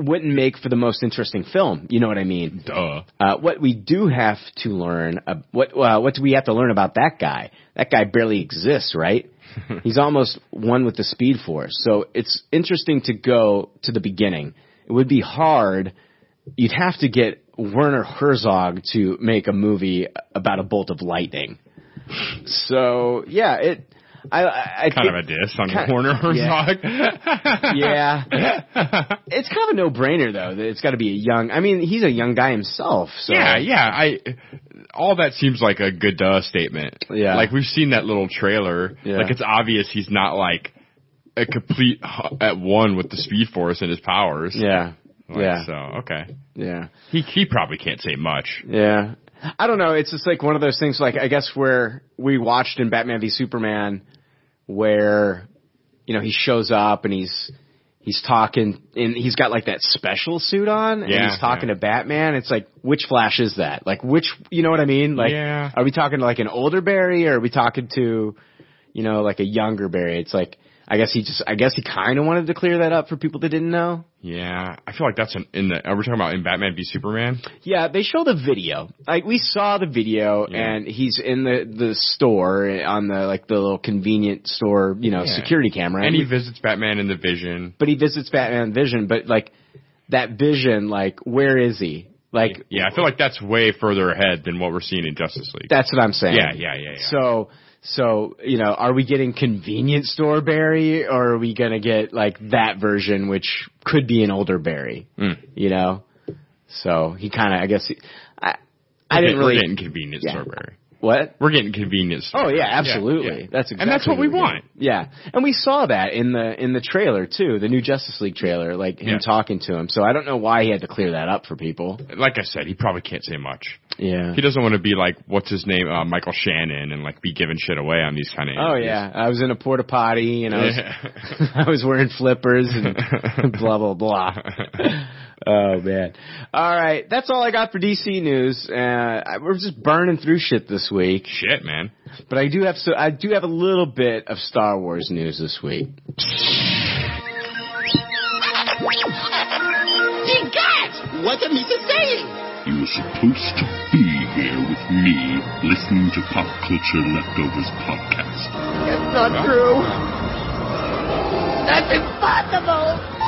wouldn't make for the most interesting film. You know what I mean? Duh. Uh, what we do have to learn, uh, what uh, what do we have to learn about that guy? That guy barely exists, right? He's almost one with the Speed Force. So it's interesting to go to the beginning. It would be hard. You'd have to get Werner Herzog to make a movie about a bolt of lightning. So yeah, it. I, I, Kind of a diss on Kind- Warner yeah. Herzog. yeah. It's kind of a no-brainer though. That it's got to be a young. I mean, he's a young guy himself. So Yeah, yeah. I all that seems like a good duh statement. Yeah. Like we've seen that little trailer. Yeah. Like it's obvious he's not like a complete at one with the Speed Force and his powers. Yeah. Like, yeah. So okay, Yeah. he he probably can't say much. Yeah. I don't know. It's just like one of those things. Like I guess where we watched in Batman v Superman, where you know he shows up and he's he's talking and he's got like that special suit on and Yeah, he's talking yeah. to Batman. It's like which Flash is that? Like which you know what I mean? Like Yeah. are we talking to like an older Barry or are we talking to you know like a younger Barry? It's like I guess he just I guess he kind of wanted to clear that up for people that didn't know. Yeah, I feel like that's an, in the. Are we talking about in Batman v Superman? Yeah, they show the video. Like we saw the video, Yeah. and he's in the the store on the like the little convenient store, you know, Yeah. security camera. And he we- visits Batman in the Vision. but he visits Batman Vision. But like that Vision, like where is he? Like Yeah, I feel like that's way further ahead than what we're seeing in Justice League. that's what I'm saying. yeah, yeah, yeah, yeah. So so you know, are we getting convenience store Barry, or are we gonna get like that version, which could be an older Barry? Mm. You know. So he kind of, I guess, he, I I didn't really We're getting convenience Yeah. store Barry. what. We're getting convenience. store Oh yeah, absolutely. yeah. That's exactly and that's what we we're want. getting. Yeah, and we saw that in the in the trailer too, the new Justice League trailer, like him Yeah. talking to him. So I don't know why he had to clear that up for people. Like I said, he probably can't say much. Yeah. He doesn't want to be like what's his name, uh, Michael Shannon, and like be giving shit away on these kind of. Oh yeah, I was in a porta potty and I was Yeah. I was wearing flippers and blah blah blah. Oh man! All right, that's all I got for DC news. Uh, we're just burning through shit this week, Shit, man. but I do have so I do have a little bit of Star Wars news this week. Hey guys, what am I saying? You were supposed to be here with me, listening to Pop Culture Leftovers podcast. That's not true. That's impossible.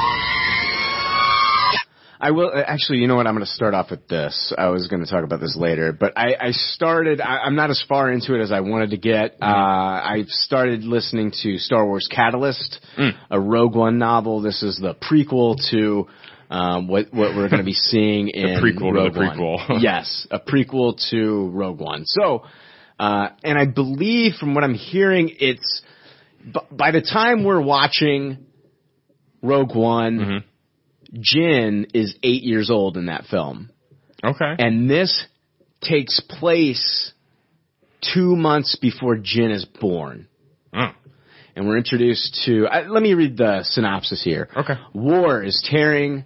I will uh, actually. You know what? I'm going to start off with this. I was going to talk about this later, but I, I started. I, I'm not as far into it as I wanted to get. Uh, I started listening to Star Wars Catalyst, a Rogue One novel. This is the prequel to um, what what we're going to be seeing in the prequel to Rogue prequel. yes, a prequel to Rogue One. So, uh, and I believe from what I'm hearing, it's b- by the time we're watching Rogue One. Mm-hmm. Jyn is eight years old in that film. Okay. And this takes place two months before Jyn is born. Oh. And we're introduced to, uh, let me read the synopsis here. Okay. War is tearing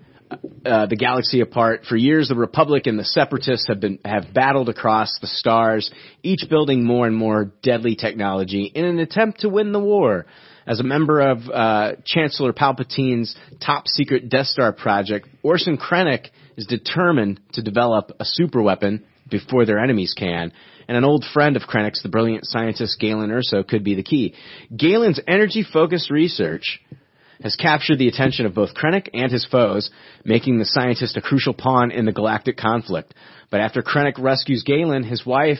uh, the galaxy apart. For years, the Republic and the Separatists have been have battled across the stars, each building more and more deadly technology in an attempt to win the war. As a member of uh, Chancellor Palpatine's top secret Death Star project, Orson Krennic is determined to develop a superweapon before their enemies can. And an old friend of Krennic's, the brilliant scientist Galen Erso, could be the key. Galen's energy-focused research has captured the attention of both Krennic and his foes, making the scientist a crucial pawn in the galactic conflict. But after Krennic rescues Galen, his wife,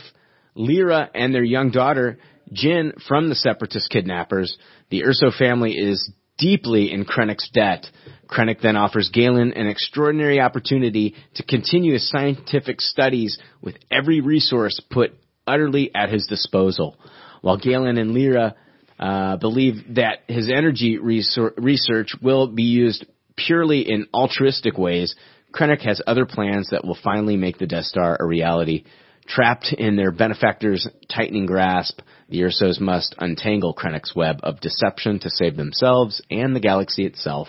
Lyra, and their young daughter, Jyn, from the separatist kidnappers, the Erso family is deeply in Krennic's debt. Krennic then offers Galen an extraordinary opportunity to continue his scientific studies with every resource put utterly at his disposal. While Galen and Lyra uh, believe that his energy research will be used purely in altruistic ways, Krennic has other plans that will finally make the Death Star a reality. Trapped in their benefactor's tightening grasp, the Ersos must untangle Krennic's web of deception to save themselves and the galaxy itself.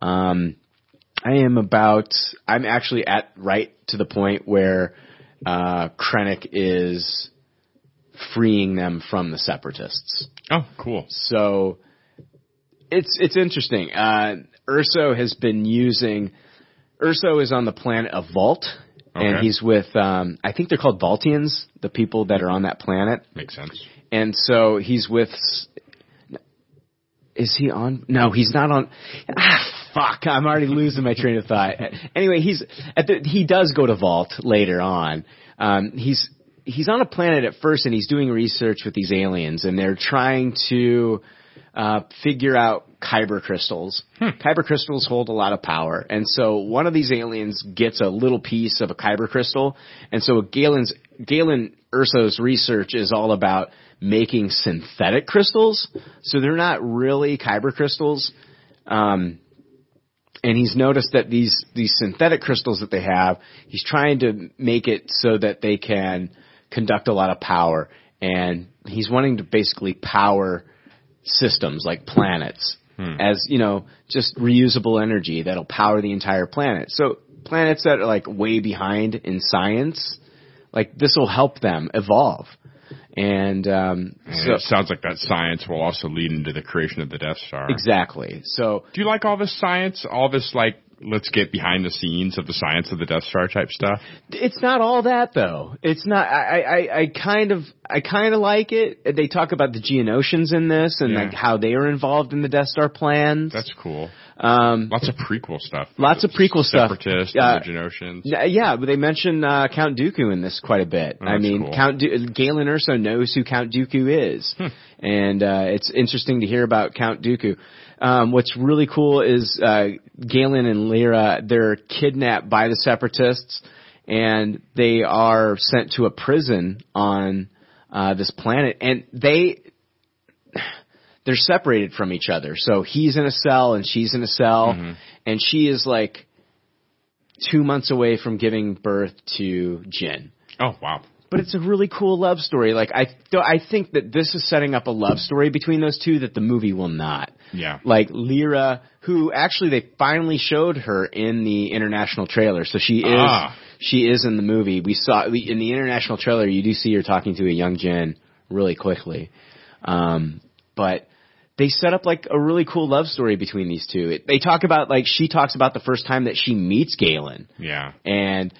Um, I am about, I'm actually at right to the point where uh, Krennic is freeing them from the separatists. Oh, cool. So it's it's interesting. Uh, Erso has been using Erso is on the planet of Vallt, and he's with um, I think they're called Valltians, the people that are on that planet. Makes sense. And so he's with. Is he on? No, he's not on. Ah, fuck! I'm already losing my train of thought. Anyway, he's at the. He does go to Vallt later on. Um, he's he's on a planet at first, and he's doing research with these aliens, and they're trying to uh, figure out kyber crystals. Kyber crystals hold a lot of power, and so one of these aliens gets a little piece of a kyber crystal, and so Galen's Galen Erso's research is all about making synthetic crystals. So they're not really kyber crystals. Um, and he's noticed that these these synthetic crystals that they have, he's trying to make it so that they can conduct a lot of power, and he's wanting to basically power systems like planets as you know just reusable energy that'll power the entire planet. So planets that are like way behind in science, like this will help them evolve. And um, And so it sounds like that science will also lead into the creation of the Death Star. exactly. So Do you like all this science? All this like let's get behind the scenes of the science of the Death Star type stuff? It's not all that though. It's not. I I, I kind of I kind of like it. They talk about the Geonosians in this and Yeah. like how they are involved in the Death Star plans. That's cool. um, Lots of prequel stuff. Lots of prequel stuff. Separatists Uh, yeah, but they mention uh, Count Dooku in this quite a bit. Oh, I mean, cool. Count du- Galen Erso knows who Count Dooku is, Hmm. and uh, it's interesting to hear about Count Dooku. Um, what's really cool is uh, Galen and Lyra. They're kidnapped by the Separatists, and they are sent to a prison on uh, this planet, and they they're separated from each other. So he's in a cell and she's in a cell, Mm-hmm. and she is like two months away from giving birth to Jyn. Oh wow. But it's a really cool love story. Like I, th- I think that this is setting up a love story between those two that the movie will not. Yeah. Like Lyra, who actually they finally showed her in the international trailer, so she is Ah. she is in the movie. We saw we, in the international trailer. You do see her talking to a young Jyn really quickly, um, but they set up like a really cool love story between these two. It, they talk about like she talks about the first time that she meets Galen Yeah. and